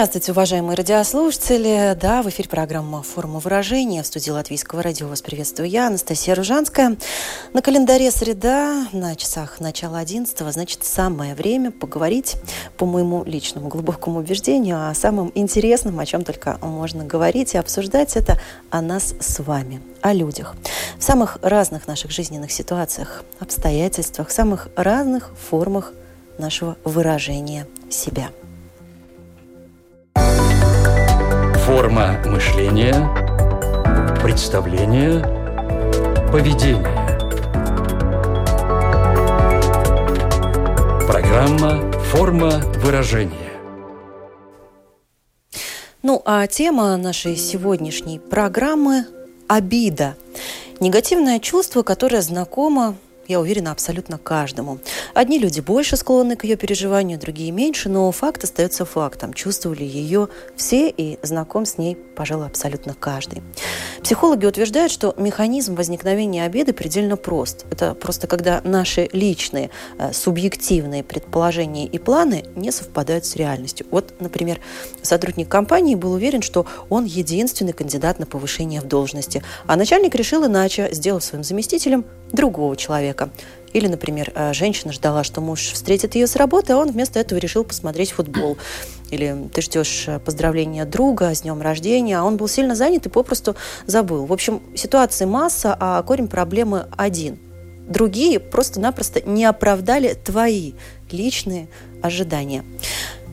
Здравствуйте, уважаемые радиослушатели. Да, в эфире программа «Форма выражения». В студии Латвийского радио вас приветствую я, Анастасия Ружанская. На календаре среда, на часах начала 11 значит, самое время поговорить, по моему личному глубокому убеждению, о самом интересном, о чем только можно говорить и обсуждать, это о нас с вами, о людях. В самых разных наших жизненных ситуациях, обстоятельствах, самых разных формах нашего выражения себя – Форма мышления, представления, поведения. Программа «Форма выражения». Ну, а тема нашей сегодняшней программы – обида. Негативное чувство, которое знакомо я уверена, абсолютно каждому. Одни люди больше склонны к ее переживанию, другие меньше, но факт остается фактом. Чувствовали ее все и знаком с ней, пожалуй, абсолютно каждый. Психологи утверждают, что механизм возникновения обиды предельно прост. Это просто когда наши личные, э, субъективные предположения и планы не совпадают с реальностью. Вот, например, сотрудник компании был уверен, что он единственный кандидат на повышение в должности, а начальник решил иначе, сделав своим заместителем другого человека. Или, например, э, женщина ждала, что муж встретит ее с работы, а он вместо этого решил посмотреть футбол. Или ты ждешь э, поздравления друга с днем рождения, а он был сильно занят и попросту забыл. В общем, ситуации масса, а корень проблемы один. Другие просто-напросто не оправдали твои личные ожидания.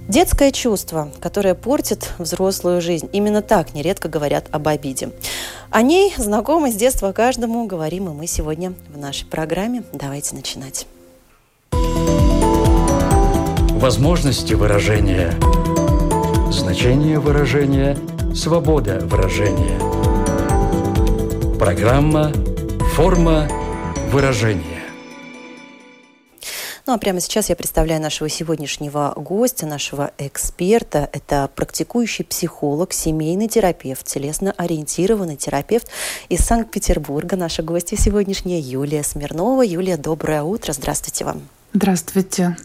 Детское чувство, которое портит взрослую жизнь. Именно так нередко говорят об обиде. О ней, знакомой с детства каждому, говорим и мы сегодня в нашей программе. Давайте начинать. Возможности выражения. Значение выражения. Свобода выражения. Программа «Форма выражения». Ну а прямо сейчас я представляю нашего сегодняшнего гостя, нашего эксперта. Это практикующий психолог, семейный терапевт, телесно-ориентированный терапевт из Санкт-Петербурга. Наша гостья сегодняшняя Юлия Смирнова. Юлия, доброе утро. Здравствуйте вам. Здравствуйте.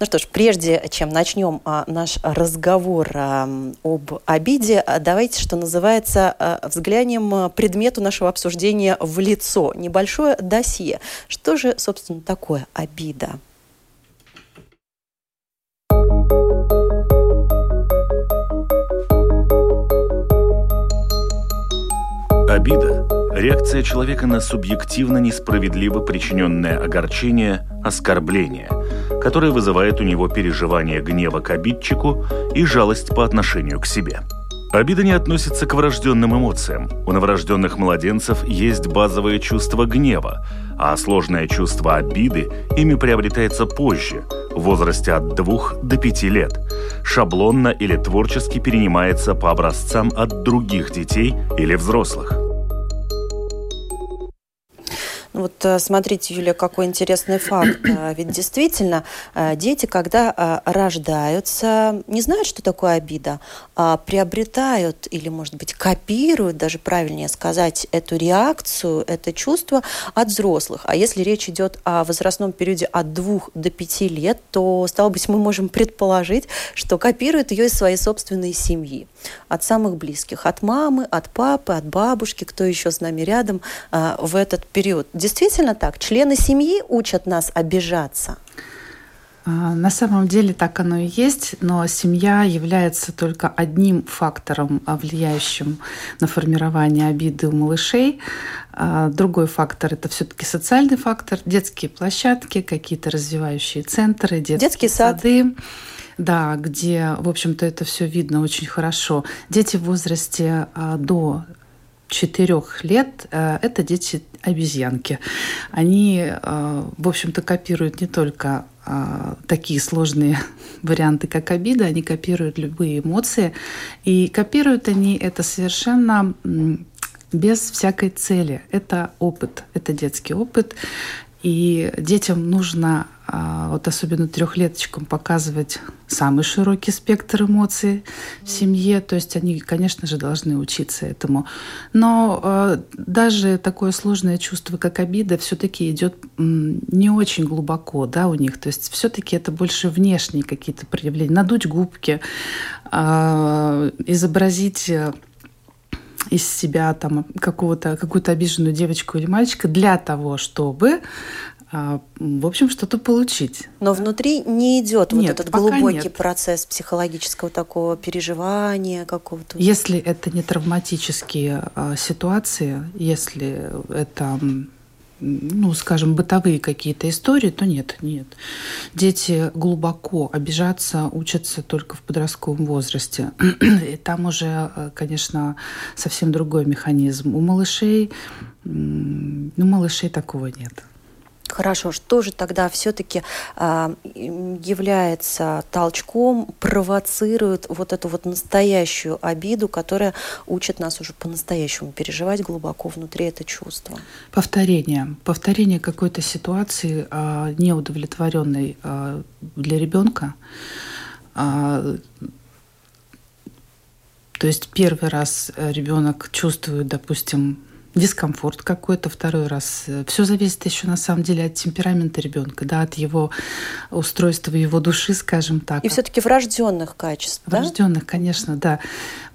Ну что ж, прежде чем начнем а, наш разговор а, об обиде, а, давайте, что называется, а, взглянем предмету нашего обсуждения в лицо. Небольшое досье. Что же, собственно, такое обида? Обида – реакция человека на субъективно несправедливо причиненное огорчение, оскорбление, которое вызывает у него переживание гнева к обидчику и жалость по отношению к себе. Обида не относится к врожденным эмоциям. У новорожденных младенцев есть базовое чувство гнева, а сложное чувство обиды ими приобретается позже, в возрасте от 2 до 5 лет. Шаблонно или творчески перенимается по образцам от других детей или взрослых. Вот э, смотрите, Юля, какой интересный факт. Э, ведь действительно, э, дети, когда рождаются, не знают, что такое обида, а приобретают или, может быть, копируют, даже правильнее сказать, эту реакцию, это чувство от взрослых. А если речь идет о возрастном периоде от двух до пяти лет, то, стало быть, мы можем предположить, что копируют ее из своей собственной семьи, от самых близких, от мамы, от папы, от бабушки, кто еще с нами рядом в этот период действительно так? Члены семьи учат нас обижаться? А, на самом деле так оно и есть, но семья является только одним фактором, а, влияющим на формирование обиды у малышей. Другой фактор – это все-таки социальный фактор, детские площадки, какие-то развивающие центры, детские, детские сады. Да, где, в общем-то, это все видно очень хорошо. Дети в возрасте до четырех лет э, это дети обезьянки. Они, э, в общем-то, копируют не только э, такие сложные варианты, как обида, они копируют любые эмоции. И копируют они это совершенно без всякой цели. Это опыт, это детский опыт. И детям нужно, а, вот особенно трехлеточкам, показывать самый широкий спектр эмоций в семье. То есть они, конечно же, должны учиться этому. Но а, даже такое сложное чувство, как обида, все-таки идет не очень глубоко да, у них. То есть все-таки это больше внешние какие-то проявления. Надуть губки, а, изобразить из себя там какого-то, какую-то обиженную девочку или мальчика для того, чтобы а, в общем, что-то получить. Но внутри не идет нет, вот этот глубокий нет. процесс психологического такого переживания какого-то. Если это не травматические а, ситуации, если это ну, скажем, бытовые какие-то истории, то нет, нет. Дети глубоко обижаться учатся только в подростковом возрасте. И там уже, э, конечно, совсем другой механизм. У малышей, ну, малышей такого нет. Хорошо, что же тогда все-таки э, а, является толчком, провоцирует вот эту вот настоящую обиду, которая учит нас уже по-настоящему переживать глубоко внутри это чувство? Повторение. Повторение какой-то ситуации э, неудовлетворенной э, для ребенка. Э, то есть первый раз ребенок чувствует, допустим, дискомфорт какой-то второй раз. Все зависит еще на самом деле от темперамента ребенка, да, от его устройства, его души, скажем так. И все-таки врожденных качеств, Врожденных, да? конечно, да.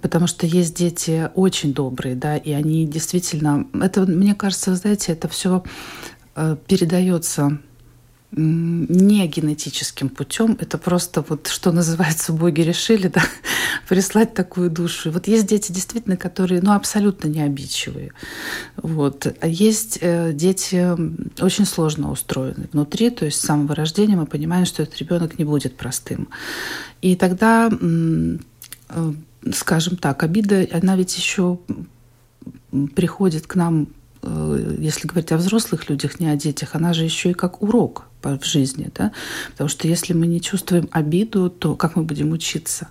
Потому что есть дети очень добрые, да, и они действительно... Это, мне кажется, знаете, это все э, передается не генетическим путем, это просто вот, что называется, боги решили, да, прислать такую душу. Вот есть дети действительно, которые, ну, абсолютно не обидчивые. Вот. А есть э, дети очень сложно устроены внутри, то есть с самого рождения мы понимаем, что этот ребенок не будет простым. И тогда, э, скажем так, обида, она ведь еще приходит к нам если говорить о взрослых людях, не о детях, она же еще и как урок в жизни, да? Потому что если мы не чувствуем обиду, то как мы будем учиться?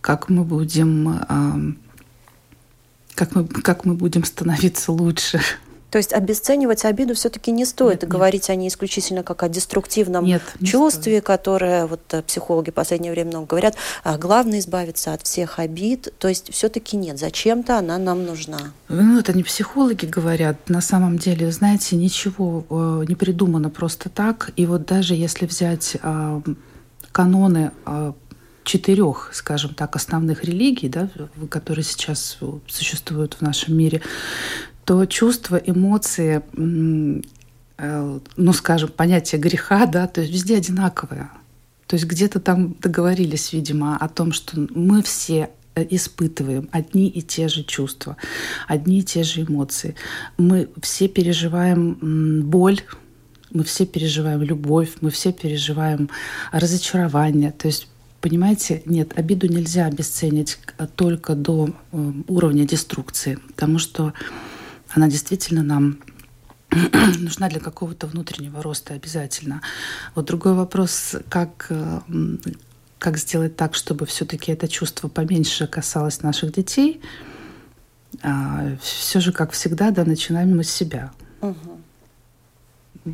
Как мы будем как мы, как мы будем становиться лучше? То есть обесценивать обиду все-таки не стоит, нет, говорить нет. о ней исключительно как о деструктивном нет, чувстве, стоит. которое вот э, психологи в последнее время много говорят, а главное избавиться от всех обид. То есть все-таки нет, зачем-то она нам нужна. Ну, это не психологи говорят. На самом деле, знаете, ничего э, не придумано просто так. И вот даже если взять э, каноны четырех, скажем так, основных религий, да, которые сейчас существуют в нашем мире, то чувства, эмоции, э, ну, скажем, понятие греха, да, то есть везде одинаковое. То есть где-то там договорились, видимо, о том, что мы все э, испытываем одни и те же чувства, одни и те же эмоции. Мы все переживаем боль, мы все переживаем любовь, мы все переживаем разочарование. То есть Понимаете, нет, обиду нельзя обесценить только до э, уровня деструкции, потому что она действительно нам нужна для какого-то внутреннего роста обязательно. Вот другой вопрос, как, э, как сделать так, чтобы все-таки это чувство поменьше касалось наших детей. А, все же, как всегда, да, начинаем мы с себя. Угу.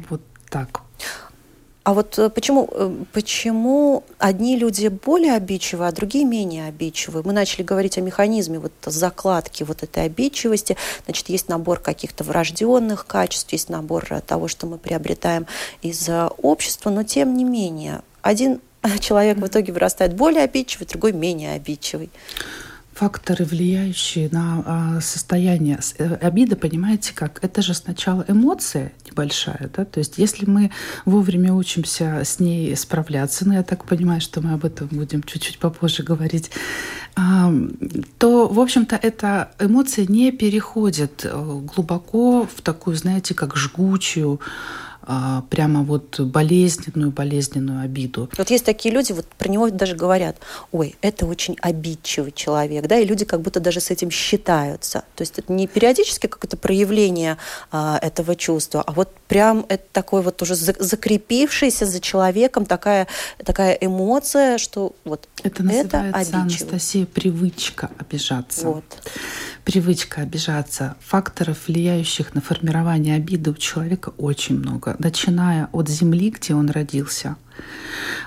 Вот так. А вот э, почему, э, почему одни люди более обидчивы, а другие менее обидчивы? Мы начали говорить о механизме вот закладки вот этой обидчивости. Значит, есть набор каких-то врожденных качеств, есть набор э, того, что мы приобретаем из общества, но тем не менее, один человек в итоге вырастает более обидчивый, другой менее обидчивый факторы, влияющие на а, состояние. Э, обида, понимаете, как? Это же сначала эмоция небольшая, да? То есть если мы вовремя учимся с ней справляться, ну, я так понимаю, что мы об этом будем чуть-чуть попозже говорить, то, в общем-то, эта эмоция не переходит э, глубоко в такую, знаете, как жгучую, прямо вот болезненную, болезненную обиду. Вот есть такие люди, вот про него даже говорят, ой, это очень обидчивый человек, да, и люди как будто даже с этим считаются. То есть это не периодически какое-то проявление а, этого чувства, а вот прям это такой вот уже закрепившийся за человеком такая, такая эмоция, что вот это называется, это Анастасия, привычка обижаться. Вот. Привычка обижаться. Факторов, влияющих на формирование обиды у человека очень много начиная от земли, где он родился.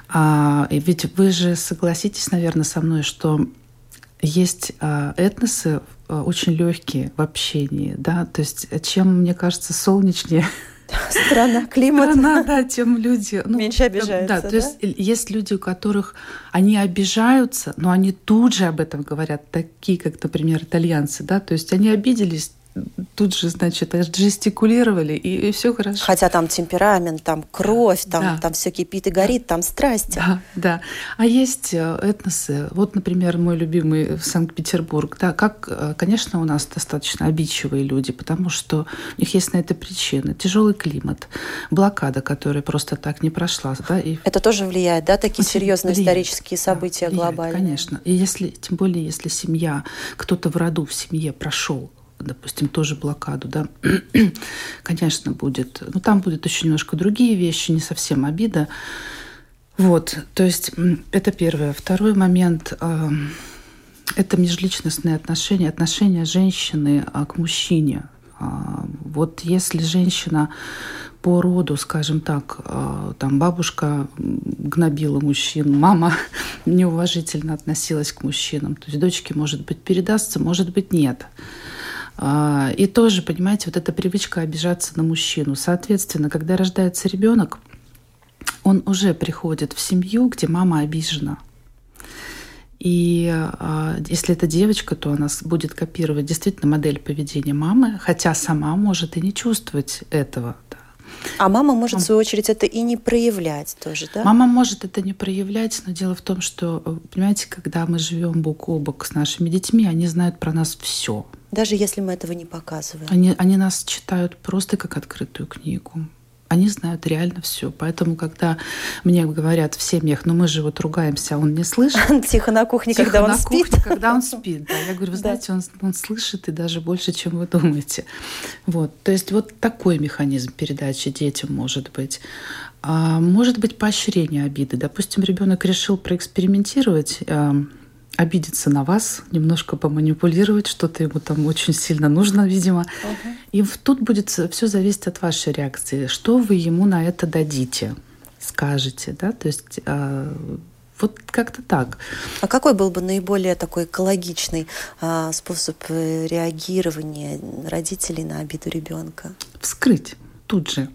А, ведь вы же согласитесь, наверное, со мной, что есть а, этносы а, очень легкие в общении, да, то есть чем, мне кажется, солнечнее Страна, климат. Страна, да, тем люди... Ну, Меньше обижаются, да, да? То есть есть люди, у которых они обижаются, но они тут же об этом говорят, такие, как, например, итальянцы, да, то есть они обиделись, тут же, значит, жестикулировали, и, и все хорошо. Хотя там темперамент, там кровь, там, да. там все кипит и горит, да. там страсть. Да, да. А есть э, этносы, вот, например, мой любимый Санкт-Петербург, да, как, э, конечно, у нас достаточно обидчивые люди, потому что у них есть на это причины. Тяжелый климат, блокада, которая просто так не прошла. Да, и... Это тоже влияет, да, такие Очень серьезные влияет, исторические события да, влияет, глобальные? Конечно. И если, тем более, если семья, кто-то в роду в семье прошел допустим, тоже блокаду, да, конечно, будет. Но там будут еще немножко другие вещи, не совсем обида. Вот, то есть это первое. Второй момент э, – это межличностные отношения, отношения женщины а, к мужчине. А, вот если женщина по роду, скажем так, а, там бабушка гнобила мужчин, мама неуважительно относилась к мужчинам, то есть дочке, может быть, передастся, может быть, нет. А, и тоже, понимаете, вот эта привычка обижаться на мужчину. Соответственно, когда рождается ребенок, он уже приходит в семью, где мама обижена. И э, если это девочка, то она будет копировать действительно модель поведения мамы, хотя сама может и не чувствовать этого. А мама может, в свою очередь, это и не проявлять тоже, да? Мама может это не проявлять, но дело в том, что, э, понимаете, когда мы живем бок о бок с нашими детьми, они знают про нас все. Даже если мы этого не показываем. Они, они нас читают просто как открытую книгу. Они знают реально все. Поэтому, когда мне говорят в семьях, ну мы же вот ругаемся, а он не слышит. Тихо на кухне, Тихо когда он на спит. Кухне, когда он спит. Да. Я говорю, вы знаете, он, он слышит и даже больше, чем вы думаете. Вот. То есть вот такой механизм передачи детям может быть. А может быть поощрение обиды. Допустим, ребенок решил проэкспериментировать обидеться на вас, немножко поманипулировать, что-то ему там очень сильно нужно, видимо. Угу. И тут будет все зависеть от вашей реакции. Что вы ему на это дадите, скажете, да? То есть э, вот как-то так. А какой был бы наиболее такой экологичный э, способ реагирования родителей на обиду ребенка? Вскрыть тут же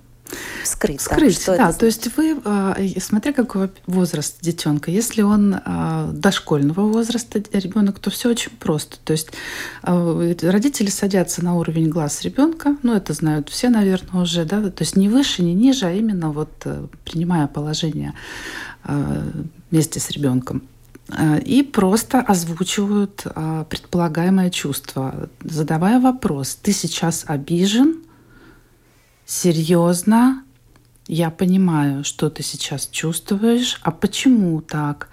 Вскрыть. Вскрыть, да. да то есть вы, а, смотря какой возраст детенка, если он а, дошкольного возраста ребенок, то все очень просто. То есть а, родители садятся на уровень глаз ребенка, ну это знают все, наверное, уже, да, то есть не выше, не ниже, а именно вот э, принимая положение вместе с ребенком и просто озвучивают предполагаемое чувство, задавая вопрос: ты сейчас обижен? Серьезно, я понимаю, что ты сейчас чувствуешь, а почему так?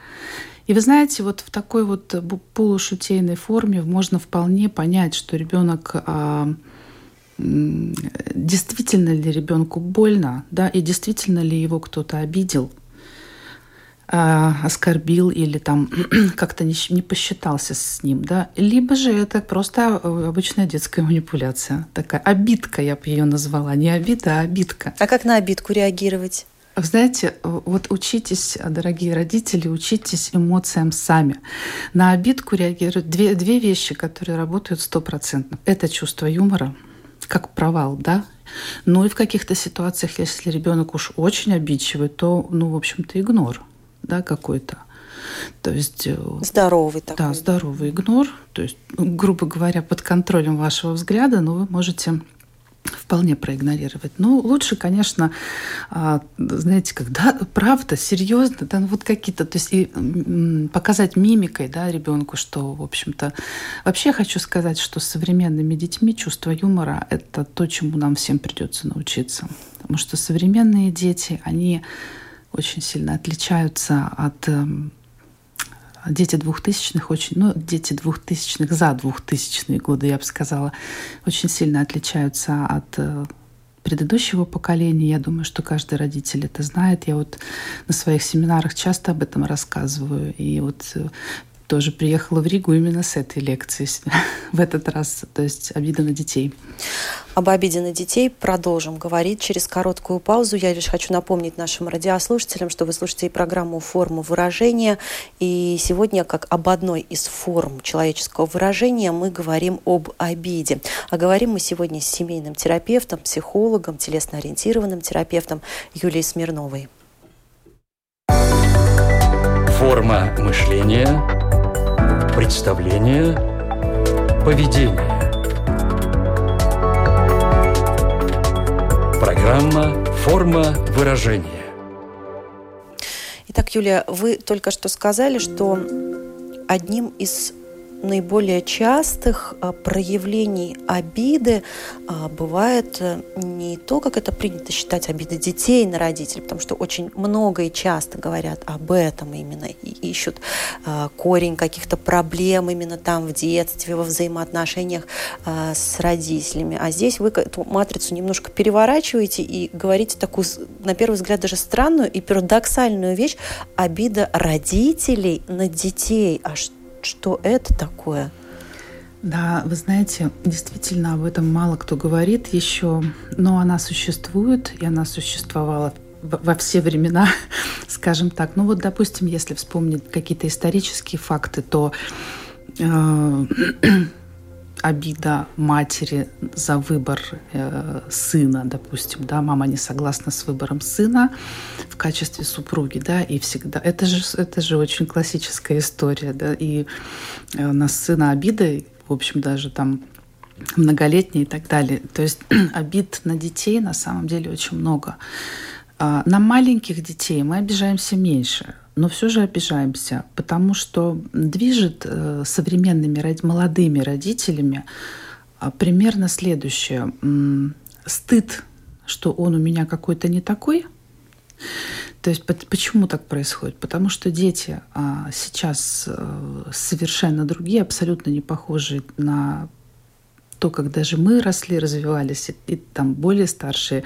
И вы знаете, вот в такой вот полушутейной форме можно вполне понять, что ребенок а, действительно ли ребенку больно, да, и действительно ли его кто-то обидел. А, оскорбил или там как-то не, не посчитался с ним, да, либо же это просто э, обычная детская манипуляция, такая обидка, я бы ее назвала, не обида, а обидка. А как на обидку реагировать? Вы знаете, э, вот учитесь, дорогие родители, учитесь эмоциям сами. На обидку реагируют две, две вещи, которые работают стопроцентно. Это чувство юмора, как провал, да, ну и в каких-то ситуациях, если ребенок уж очень обидчивый, то, ну, в общем-то, игнор да, какой-то. То есть... Э, здоровый такой. Да, здоровый игнор. То есть, грубо говоря, под контролем вашего взгляда, но вы можете вполне проигнорировать. Ну, лучше, конечно, а, знаете, когда правда, серьезно, да, ну вот какие-то, то есть и показать мимикой, да, ребенку, что, в общем-то, вообще хочу сказать, что с современными детьми чувство юмора – это то, чему нам всем придется научиться. Потому что современные дети, они очень сильно отличаются от эм, дети двухтысячных очень, ну, дети двухтысячных за двухтысячные годы, я бы сказала, очень сильно отличаются от э, предыдущего поколения. Я думаю, что каждый родитель это знает. Я вот на своих семинарах часто об этом рассказываю. И вот э, тоже приехала в Ригу именно с этой лекции в этот раз, то есть обида на детей. Об обиде на детей продолжим говорить через короткую паузу. Я лишь хочу напомнить нашим радиослушателям, что вы слушаете программу «Форма выражения». И сегодня, как об одной из форм человеческого выражения, мы говорим об обиде. А говорим мы сегодня с семейным терапевтом, психологом, телесно-ориентированным терапевтом Юлией Смирновой. Форма мышления – представление, поведение. Программа «Форма выражения». Итак, Юлия, вы только что сказали, что одним из наиболее частых а, проявлений обиды а, бывает э, не то, как это принято считать, обиды детей на родителей, потому что очень много и часто говорят об этом именно и ищут а, корень каких-то проблем именно там в детстве, во взаимоотношениях с родителями. А здесь вы эту матрицу немножко переворачиваете и говорите такую, на первый взгляд, даже странную и парадоксальную вещь – обида родителей на детей. А что что это такое? Да, вы знаете, действительно об этом мало кто говорит еще, но она существует, и она существовала во все времена, скажем так. Ну вот, допустим, если вспомнить какие-то исторические факты, то э, обида матери за выбор э, сына, допустим, да, мама не согласна с выбором сына в качестве супруги, да, и всегда, это же, это же очень классическая история, да, и э, у сына обида, в общем, даже там многолетние и так далее. То есть обид на детей на самом деле очень много. А на маленьких детей мы обижаемся меньше но все же обижаемся, потому что движет э, современными молодыми родителями а, примерно следующее. Стыд, что он у меня какой-то не такой. То есть почему так происходит? Потому что дети а, сейчас э, совершенно другие, абсолютно не похожи на то, как даже мы росли, развивались, и, и там более старшие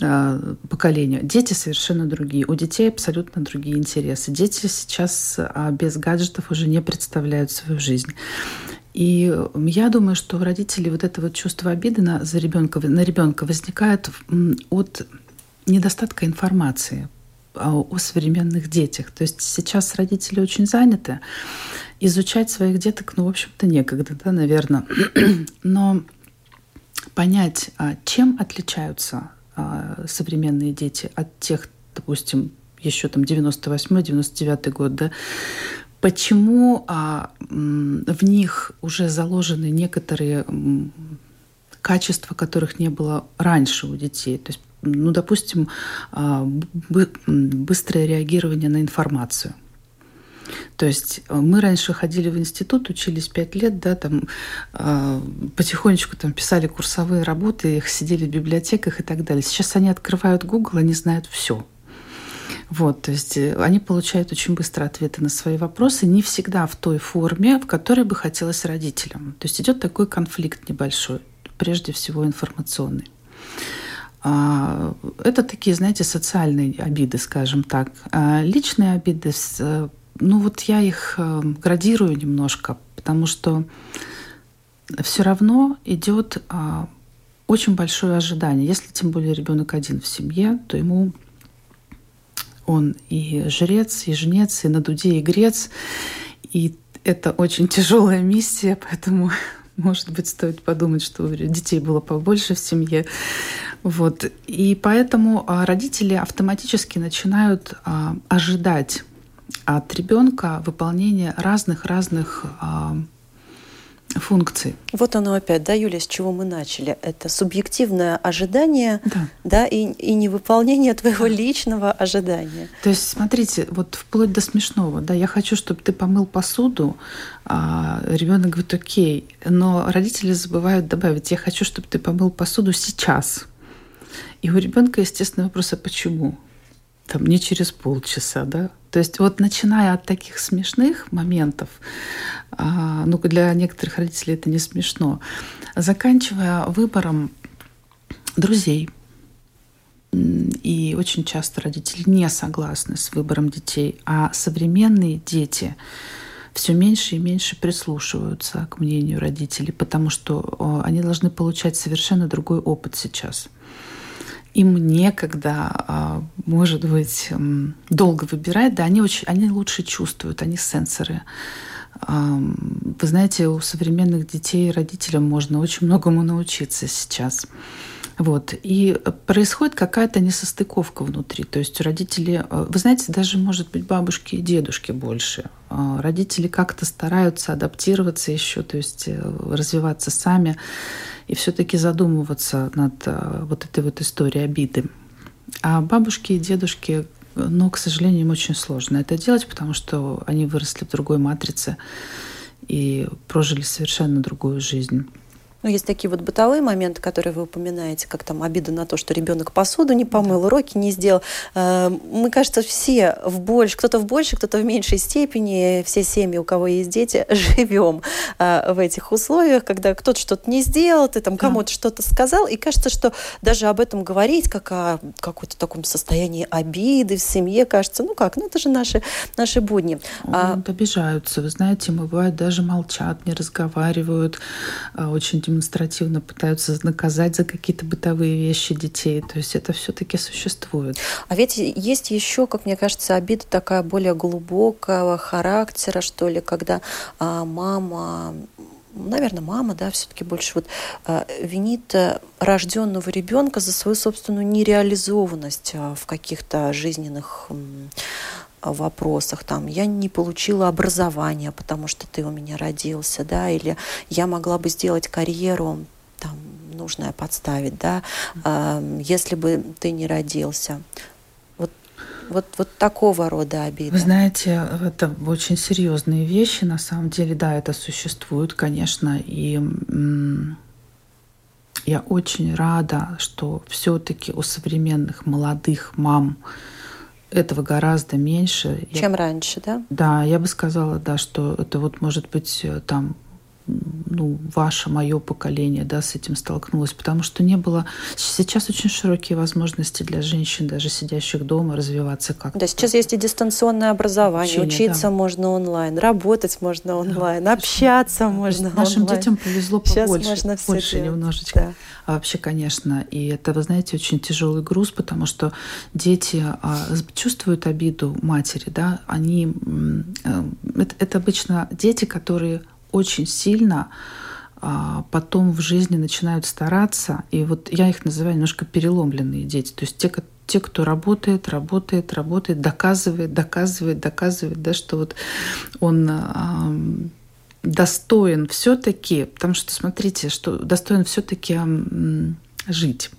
э, поколения, дети совершенно другие. У детей абсолютно другие интересы. Дети сейчас э, без гаджетов уже не представляют свою жизнь. И я думаю, что у родителей вот это вот чувство обиды на, за ребенка, на ребенка возникает от недостатка информации о современных детях. То есть сейчас родители очень заняты, изучать своих деток, ну, в общем-то, некогда, да, наверное. Но понять, а, чем отличаются а, современные дети от тех, допустим, еще там 98-99 год, да, почему а, в них уже заложены некоторые качества, которых не было раньше у детей. То есть, ну, допустим, быстрое реагирование на информацию. То есть э, мы раньше ходили в институт, учились пять лет, да, там э, потихонечку там писали курсовые работы, их сидели в библиотеках и так далее. Сейчас они открывают Google, они знают все. Вот, то есть э, они получают очень быстро ответы на свои вопросы, не всегда в той форме, в которой бы хотелось родителям. То есть идет такой конфликт небольшой, прежде всего информационный. А, это такие, знаете, социальные обиды, скажем так. А личные обиды ну вот я их э, градирую немножко, потому что все равно идет а, очень большое ожидание. Если тем более ребенок один в семье, то ему он и жрец, и жнец, и на дуде, и грец. И это очень тяжелая миссия, поэтому, может быть, стоит подумать, что детей было побольше в семье. Вот. И поэтому а, родители автоматически начинают а, ожидать от ребенка выполнение разных-разных а, функций. Вот оно опять, да, Юля, с чего мы начали. Это субъективное ожидание, да, да и, и невыполнение твоего личного ожидания. То есть, смотрите, вот вплоть до смешного, да, я хочу, чтобы ты помыл посуду, а ребенок говорит, окей, но родители забывают добавить, я хочу, чтобы ты помыл посуду сейчас. И у ребенка, естественно, вопрос, а почему? Там не через полчаса, да? То есть вот начиная от таких смешных моментов, а, ну для некоторых родителей это не смешно, заканчивая выбором друзей, и очень часто родители не согласны с выбором детей, а современные дети все меньше и меньше прислушиваются к мнению родителей, потому что они должны получать совершенно другой опыт сейчас им некогда, а, может быть, долго выбирать, да, они, очень, они лучше чувствуют, они сенсоры. Вы знаете, у современных детей родителям можно очень многому научиться сейчас. Вот. И происходит какая-то несостыковка внутри. То есть родители, э, вы знаете, даже, может быть, бабушки и дедушки больше. А, родители как-то стараются адаптироваться еще, то есть э, развиваться сами и все-таки задумываться над э, вот этой вот историей обиды. А бабушки и дедушки, ну, к сожалению, им очень сложно это делать, потому что они выросли в другой матрице и прожили совершенно другую жизнь. Ну, есть такие вот бытовые моменты, которые вы упоминаете, как там обида на то, что ребенок посуду не помыл, уроки не сделал. Э, мы, кажется, все в больше, кто-то в большей, кто-то в меньшей степени, все семьи, у кого есть дети, живем э, в этих условиях, когда кто-то что-то не сделал, ты там кому-то что-то сказал, и кажется, что даже об этом говорить, как о каком-то таком состоянии обиды в семье, кажется, ну как, ну это же наши, наши будни. А... Обижаются, вы знаете, мы бывает даже молчат, не разговаривают, а, очень демонстративно пытаются наказать за какие-то бытовые вещи детей. То есть это все-таки существует. А ведь есть еще, как мне кажется, обида такая более глубокого характера, что ли, когда а, мама наверное, мама, да, все-таки больше вот э, винит э, рожденного ребенка за свою собственную нереализованность э, в каких-то жизненных вопросах, там, я не получила образование, потому что ты у меня родился, да, или я могла бы сделать карьеру, там, нужное подставить, да, э, если бы ты не родился. Вот, вот, вот такого рода обиды. Вы знаете, это очень серьезные вещи, на самом деле, да, это существует, конечно, и я очень рада, что все-таки у современных молодых мам этого гораздо меньше. Чем я, раньше, да? Да, я бы сказала, да, что это вот может быть э, там ну, ваше, мое поколение, да, с этим столкнулось, потому что не было... Сейчас очень широкие возможности для женщин, даже сидящих дома, развиваться как-то. Да, сейчас есть и дистанционное образование, Учение, учиться да. можно онлайн, работать можно онлайн, да, общаться можно Нашим онлайн. детям повезло побольше, можно больше делать. немножечко. Да. А вообще, конечно, и это, вы знаете, очень тяжелый груз, потому что дети а, чувствуют обиду матери, да, они... А, это, это обычно дети, которые очень сильно а, потом в жизни начинают стараться. И вот я их называю немножко переломленные дети. То есть те, те, кто работает, работает, работает, доказывает, доказывает, доказывает, да, что вот он э, достоин все-таки, потому что смотрите, что достоин все-таки э, жить.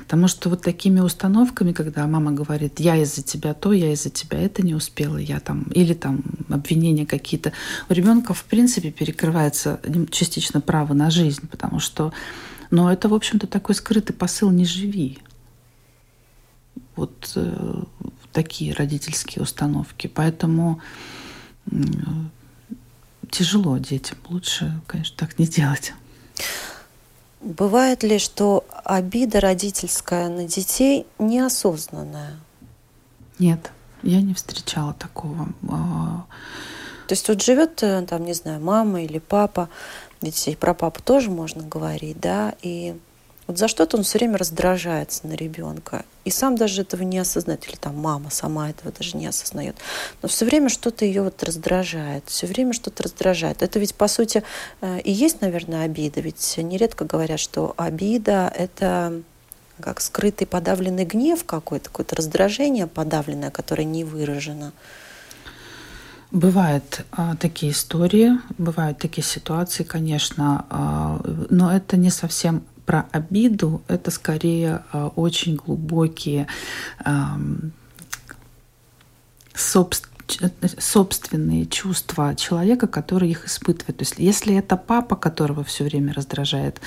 Потому что вот такими установками, когда мама говорит, я из-за тебя то, я из-за тебя это не успела, я там, или там обвинения какие-то, у ребенка в принципе перекрывается частично право на жизнь, потому что, но это, в общем-то, такой скрытый посыл «не живи». Вот э, такие родительские установки. Поэтому э, тяжело детям. Лучше, конечно, так не делать. Бывает ли, что обида родительская на детей неосознанная? Нет, я не встречала такого. А, То есть вот живет э, там, не знаю, мама или папа, ведь про папу тоже можно говорить, да, и вот за что-то он все время раздражается на ребенка. И сам даже этого не осознает. Или там мама сама этого даже не осознает. Но все время что-то ее вот раздражает. Все время что-то раздражает. Это ведь, по сути, э, и есть, наверное, обида. Ведь нередко говорят, что обида — это как скрытый подавленный гнев какой-то, какое-то раздражение подавленное, которое не выражено. Бывают а, такие истории, бывают такие ситуации, конечно, а, но это не совсем про обиду, это скорее а, очень глубокие собственные собственные чувства человека, который их испытывает. То есть если это папа, которого все время раздражает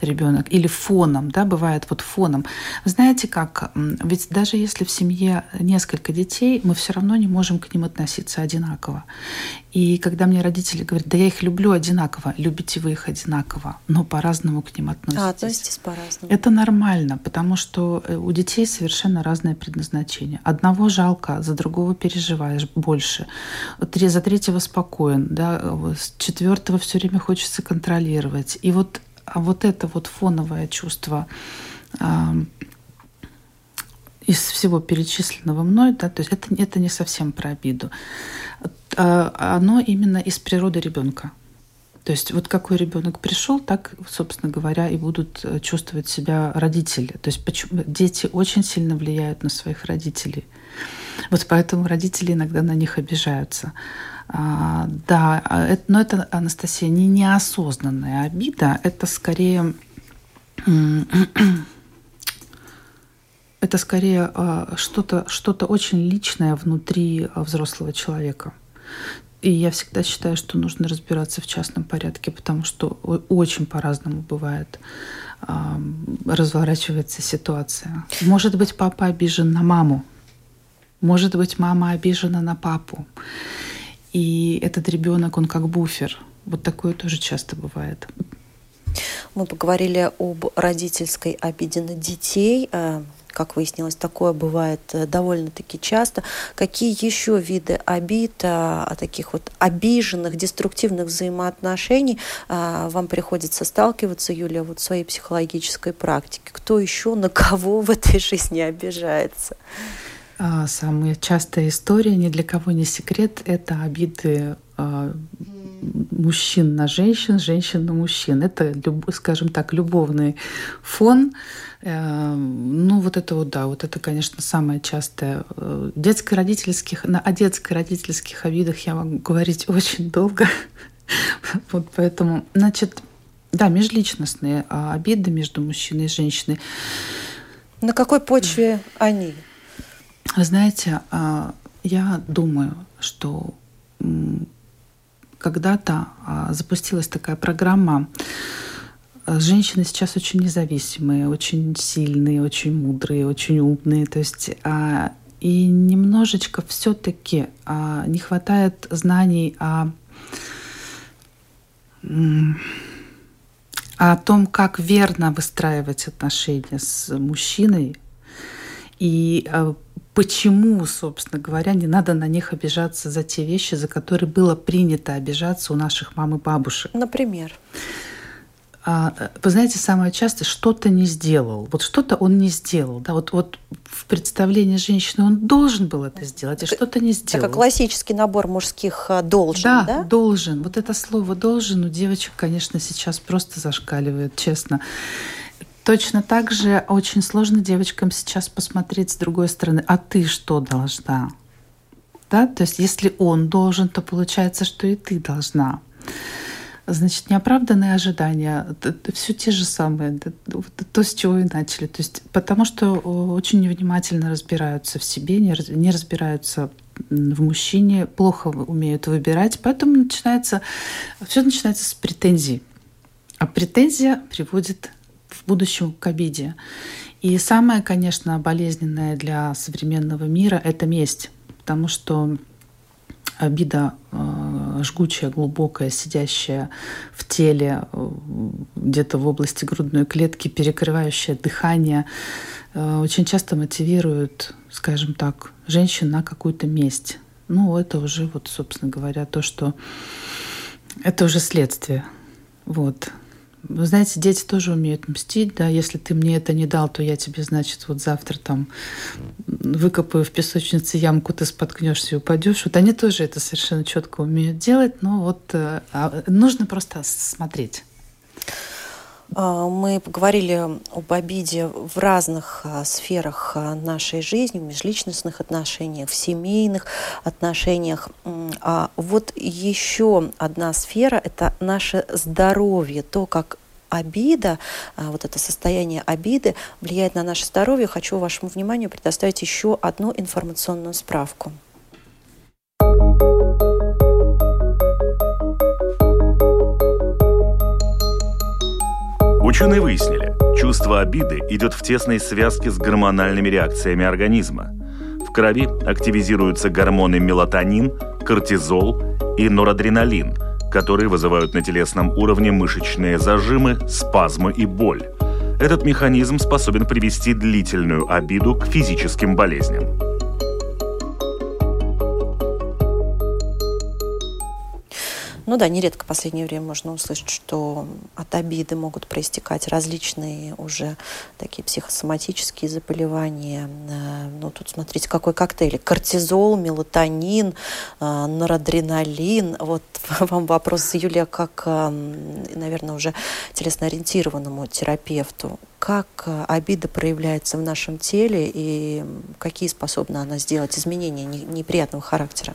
ребенок, или фоном, да, бывает вот фоном. Знаете как, ведь даже если в семье несколько детей, мы все равно не можем к ним относиться одинаково. И когда мне родители говорят, да я их люблю одинаково, любите вы их одинаково, но по-разному к ним относитесь. А, относитесь по-разному. Это нормально, потому что э, у детей совершенно разное предназначение. Одного жалко, за другого переживаешь больше. За третьего спокоен, да, с четвертого все время хочется контролировать. И вот, а вот это вот фоновое чувство из всего перечисленного мной, да, то есть это, это не совсем про обиду. А, оно именно из природы ребенка. То есть вот какой ребенок пришел, так, собственно говоря, и будут э, чувствовать себя родители. То есть почему дети очень сильно влияют на своих родителей. Вот поэтому родители иногда на них обижаются. А, да, а это, но это, Анастасия, не неосознанная обида, это скорее это скорее а, что-то что очень личное внутри а, взрослого человека. И я всегда считаю, что нужно разбираться в частном порядке, потому что очень по-разному бывает а, разворачивается ситуация. Может быть, папа обижен на маму, может быть, мама обижена на папу. И этот ребенок, он как буфер. Вот такое тоже часто бывает. Мы поговорили об родительской обиде на детей как выяснилось, такое бывает э, довольно-таки часто. Какие еще виды обид, а, таких вот обиженных, деструктивных взаимоотношений а, вам приходится сталкиваться, Юлия, вот в своей психологической практике? Кто еще на кого в этой жизни обижается? А, самая частая история, ни для кого не секрет, это обиды мужчин на женщин, женщин на мужчин. Это, скажем так, любовный фон. Эм, ну, вот это вот, да, вот это, конечно, самое частое. Э, детско-родительских, о детско-родительских обидах я могу говорить очень долго. Вот поэтому, значит, да, межличностные а обиды между мужчиной и женщиной. На какой почве они? Вы знаете, а, я думаю, что когда-то а, запустилась такая программа. Женщины сейчас очень независимые, очень сильные, очень мудрые, очень умные. То есть а, и немножечко все-таки не хватает знаний о о том, как верно выстраивать отношения с мужчиной и почему, собственно говоря, не надо на них обижаться за те вещи, за которые было принято обижаться у наших мам и бабушек. Например? А, вы знаете, самое часто что-то не сделал. Вот что-то он не сделал. Да? Вот, вот в представлении женщины он должен был это сделать, а что-то не сделал. Это классический набор мужских а, должен, да? Да, должен. Вот это слово «должен» у девочек, конечно, сейчас просто зашкаливает, честно. Точно так же очень сложно девочкам сейчас посмотреть с другой стороны, а ты что должна? Да? То есть если он должен, то получается, что и ты должна. Значит, неоправданные ожидания, все те же самые, то, с чего и начали. То есть, потому что очень невнимательно разбираются в себе, не, разбираются в мужчине, плохо умеют выбирать, поэтому начинается, все начинается с претензий. А претензия приводит в будущем к обиде. И самое, конечно, болезненное для современного мира – это месть, потому что обида э, жгучая, глубокая, сидящая в теле, э, где-то в области грудной клетки, перекрывающая дыхание, э, очень часто мотивирует, скажем так, женщин на какую-то месть. Ну, это уже, вот, собственно говоря, то, что это уже следствие. Вот. Вы знаете, дети тоже умеют мстить, да, если ты мне это не дал, то я тебе, значит, вот завтра там выкопаю в песочнице ямку, ты споткнешься и упадешь. Вот они тоже это совершенно четко умеют делать, но вот э, а, нужно просто смотреть. А, мы поговорили об обиде в разных а, сферах а, нашей жизни, в межличностных отношениях, в семейных отношениях. А вот еще одна сфера – это наше здоровье, то, как обида, вот это состояние обиды влияет на наше здоровье. Хочу вашему вниманию предоставить еще одну информационную справку. Ученые выяснили, чувство обиды идет в тесной связке с гормональными реакциями организма. В крови активизируются гормоны мелатонин, кортизол и норадреналин, которые вызывают на телесном уровне мышечные зажимы, спазмы и боль. Этот механизм способен привести длительную обиду к физическим болезням. Ну да, нередко в последнее время можно услышать, что от обиды могут проистекать различные уже такие психосоматические заболевания. Э, ну тут смотрите, какой коктейль. Кортизол, мелатонин, э, норадреналин. Вот вам вопрос, Юлия, как, э, наверное, уже телесно-ориентированному терапевту как э, обида проявляется в нашем теле и какие способна она сделать изменения неприятного характера?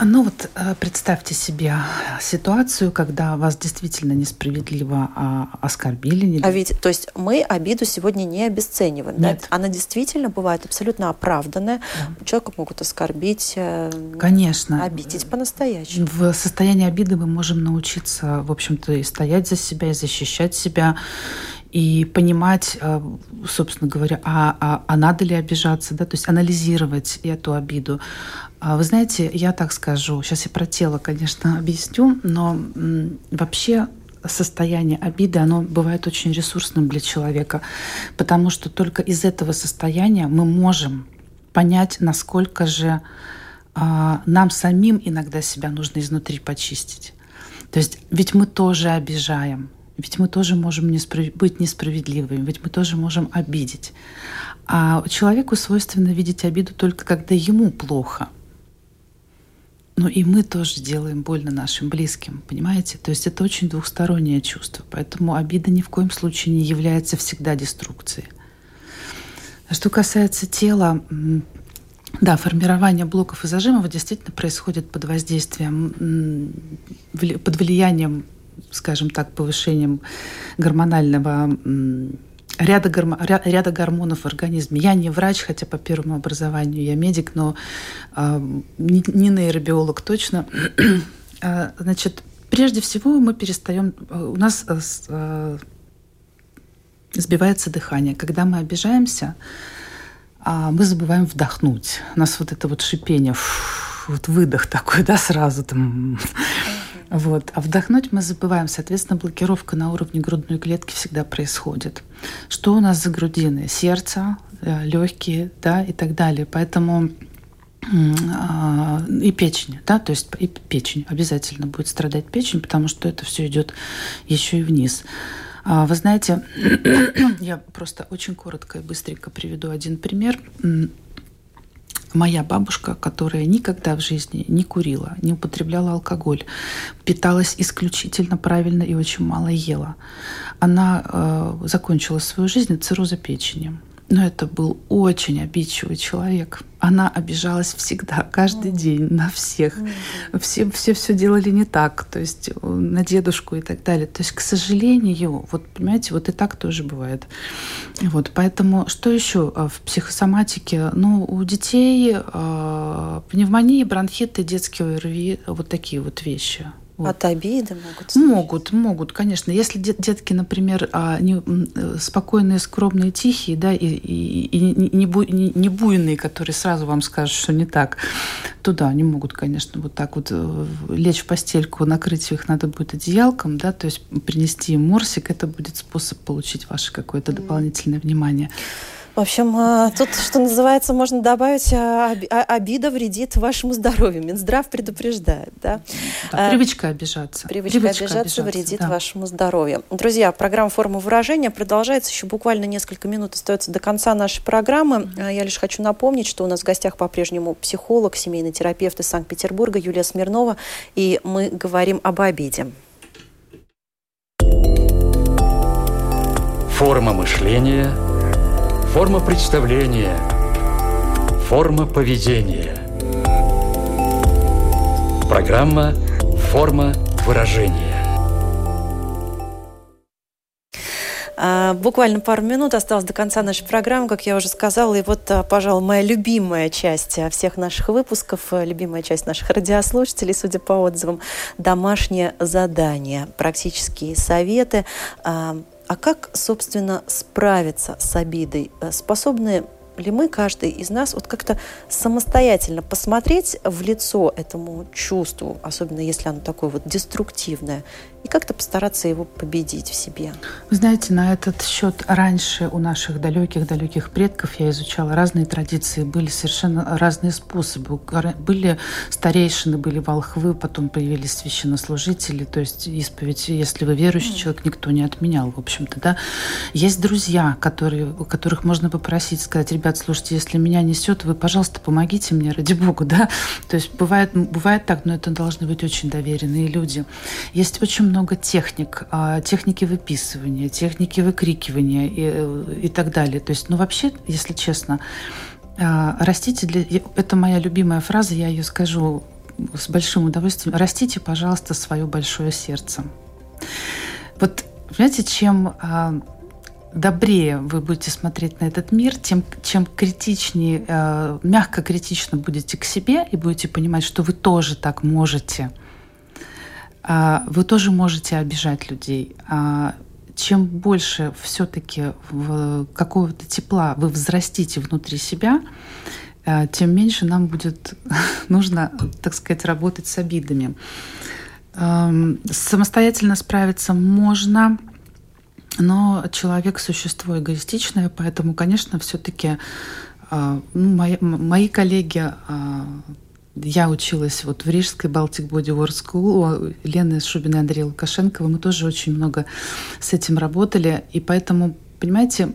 Ну вот э, представьте себе ситуацию, когда вас действительно несправедливо а, оскорбили. А ведь, то есть мы обиду сегодня не обесцениваем. Нет. Да? Она действительно бывает абсолютно оправданная. Да. Человека могут оскорбить, э, Конечно. обидеть по-настоящему. В состоянии обиды мы можем научиться, в общем-то, и стоять за себя, и защищать себя, и понимать, э, собственно говоря, а, а, а надо ли обижаться, да, то есть анализировать эту обиду. А вы знаете, я так скажу, сейчас я про тело, конечно, объясню, но вообще состояние обиды, оно бывает очень ресурсным для человека, потому что только из этого состояния мы можем понять, насколько же а, нам самим иногда себя нужно изнутри почистить. То есть ведь мы тоже обижаем, ведь мы тоже можем несправ... быть несправедливыми, ведь мы тоже можем обидеть. А человеку свойственно видеть обиду только когда ему плохо. Но и мы тоже делаем больно нашим близким, понимаете? То есть это очень двухстороннее чувство. Поэтому обида ни в коем случае не является всегда деструкцией. А что касается тела, да, формирование блоков и зажимов действительно происходит под воздействием, под влиянием скажем так, повышением гормонального ряда, гормо, ряда гормонов в организме. Я не врач, хотя по первому образованию я медик, но э, не, не нейробиолог точно. А, значит, прежде всего мы перестаем... У нас э, сбивается дыхание. Когда мы обижаемся, э, мы забываем вдохнуть. У нас вот это вот шипение, вот выдох такой, да, сразу там вот. А вдохнуть мы забываем. Соответственно, блокировка на уровне грудной клетки всегда происходит. Что у нас за грудины? Сердце, э, легкие да, и так далее. Поэтому а, и печень, да, то есть и печень обязательно будет страдать печень, потому что это все идет еще и вниз. А, вы знаете, я просто очень коротко и быстренько приведу один пример моя бабушка, которая никогда в жизни не курила, не употребляла алкоголь, питалась исключительно правильно и очень мало ела. Она э, закончила свою жизнь от цирроза печени. Но это был очень обидчивый человек. Она обижалась всегда, каждый mm. день, на всех. Mm. Все, все все делали не так, то есть э, на дедушку и так далее. То есть, к сожалению, вот понимаете, вот и так тоже бывает. Вот, поэтому что еще а, в психосоматике? Ну, у детей э, пневмонии, бронхиты, детские ОРВИ, вот такие вот вещи. Вот. От обиды могут? Могут, могут, конечно. Если детки, например, а, не, э, спокойные, скромные, тихие, да, и, и, и не, бу, не, не буйные, которые сразу вам скажут, что не так, то да, они могут, конечно, вот так вот э, лечь в постельку, накрыть их надо будет одеялком, да, то есть принести им морсик, это будет способ получить ваше какое-то дополнительное внимание. В общем, а, тут, что называется, можно добавить, а, обида вредит вашему здоровью. Минздрав предупреждает. Да? Да, привычка обижаться. Привычка, привычка обижаться, обижаться вредит да. вашему здоровью. Друзья, программа «Форма выражения» продолжается. Еще буквально несколько минут остается до конца нашей программы. Я лишь хочу напомнить, что у нас в гостях по-прежнему психолог, семейный терапевт из Санкт-Петербурга Юлия Смирнова. И мы говорим об обиде. Форма мышления – Форма представления, форма поведения. Программа «Форма выражения». А, буквально пару минут осталось до конца нашей программы, как я уже сказала. И вот, а, пожалуй, моя любимая часть а, всех наших выпусков, любимая часть наших радиослушателей, судя по отзывам, домашнее задание, практические советы. А как, собственно, справиться с обидой? Способны ли мы, каждый из нас, вот как-то самостоятельно посмотреть в лицо этому чувству, особенно если оно такое вот деструктивное, и как-то постараться его победить в себе. Вы знаете, на этот счет раньше у наших далеких-далеких предков я изучала разные традиции, были совершенно разные способы. Были старейшины, были волхвы, потом появились священнослужители, то есть исповедь, если вы верующий человек, никто не отменял, в общем-то, да. Есть друзья, которые, у которых можно попросить, сказать, ребят, слушайте, если меня несет, вы, пожалуйста, помогите мне, ради бога, да. То есть бывает, бывает так, но это должны быть очень доверенные люди. Есть очень много техник, а, техники выписывания, техники выкрикивания и, и так далее. То есть, ну вообще, если честно, а, растите для... Это моя любимая фраза, я ее скажу с большим удовольствием. Растите, пожалуйста, свое большое сердце. Вот, понимаете, чем а, добрее вы будете смотреть на этот мир, тем чем критичнее, мягко критично будете к себе и будете понимать, что вы тоже так можете – вы тоже можете обижать людей. А, чем больше все-таки какого-то тепла вы взрастите внутри себя, а, тем меньше нам будет нужно, так сказать, работать с обидами. Самостоятельно справиться можно, но человек существо эгоистичное, поэтому, конечно, все-таки ну, мои, мои коллеги я училась вот в Рижской Baltic Body Work School у Лены Шубиной Андрея Лукашенкова. Мы тоже очень много с этим работали. И поэтому, понимаете,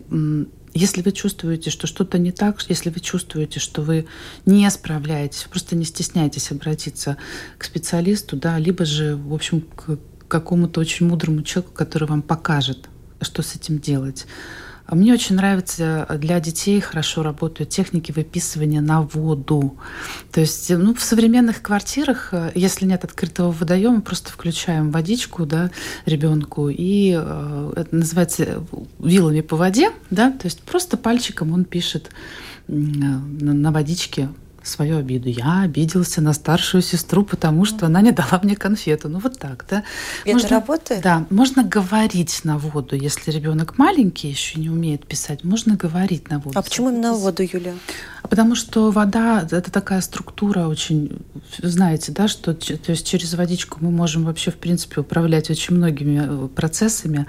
если вы чувствуете, что что-то не так, если вы чувствуете, что вы не справляетесь, просто не стесняйтесь обратиться к специалисту, да, либо же, в общем, к какому-то очень мудрому человеку, который вам покажет, что с этим делать. Мне очень нравится, э, для детей хорошо работают техники выписывания на воду. То есть ну, в современных квартирах, э, если нет открытого водоема, просто включаем водичку да, ребенку, и э, это называется вилами по воде, да, то есть просто пальчиком он пишет на водичке свою обиду. Я обиделся на старшую сестру, потому что она не дала мне конфету. Ну вот так, да. Это можно, работает? Да, можно говорить на воду, если ребенок маленький еще не умеет писать, можно говорить на воду. А почему именно на воду, Юлия? Потому что вода – это такая структура очень, знаете, да, что то есть через водичку мы можем вообще, в принципе, управлять очень многими э, процессами.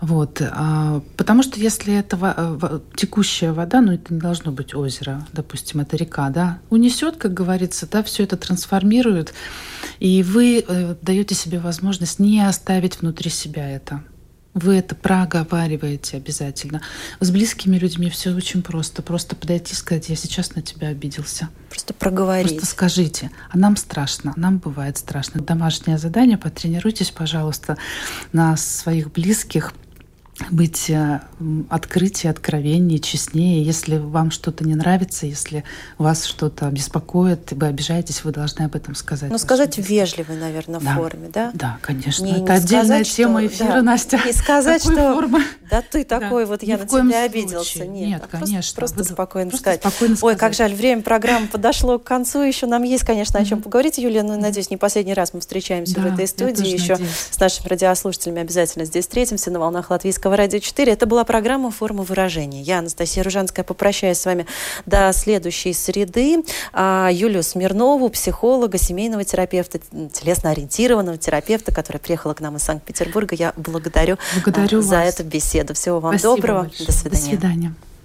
Вот. А, потому что если это текущая вода, ну это не должно быть озеро, допустим, это река, да, унесет, как говорится, да, все это трансформирует, и вы э, даете себе возможность не оставить внутри себя это. Вы это проговариваете обязательно. С близкими людьми все очень просто. Просто подойти и сказать, я сейчас на тебя обиделся. Просто проговорить. Просто скажите. А нам страшно. Нам бывает страшно. Домашнее задание. Потренируйтесь, пожалуйста, на своих близких – быть э, открытие, откровеннее, честнее. Если вам что-то не нравится, если вас что-то беспокоит, вы обижаетесь, вы должны об этом сказать. Ну, сказать в вежливой, наверное, да. форме, да? Да, конечно. Не, Это не отдельная сказать, тема что, эфира, да, Настя. И сказать, Какой что формы? да ты такой да. вот, я Ни на тебя случае. обиделся. Нет, Нет а конечно. Просто, просто спокойно просто сказать. Спокойно Ой, как жаль, время программы подошло к концу. Еще нам есть, конечно, о чем поговорить, Юлия. Но, надеюсь, не последний раз мы встречаемся да, в этой студии. Еще надеюсь. с нашими радиослушателями обязательно здесь встретимся на волнах Латвийского Русского радио 4. Это была программа «Форма выражения». Я, Анастасия Ружанская, попрощаюсь с вами до следующей среды. А Юлию Смирнову, психолога, семейного терапевта, телесно-ориентированного терапевта, которая приехала к нам из Санкт-Петербурга, я благодарю, благодарю за вас. эту беседу. Всего вам Спасибо доброго. Большое. До свидания. До свидания.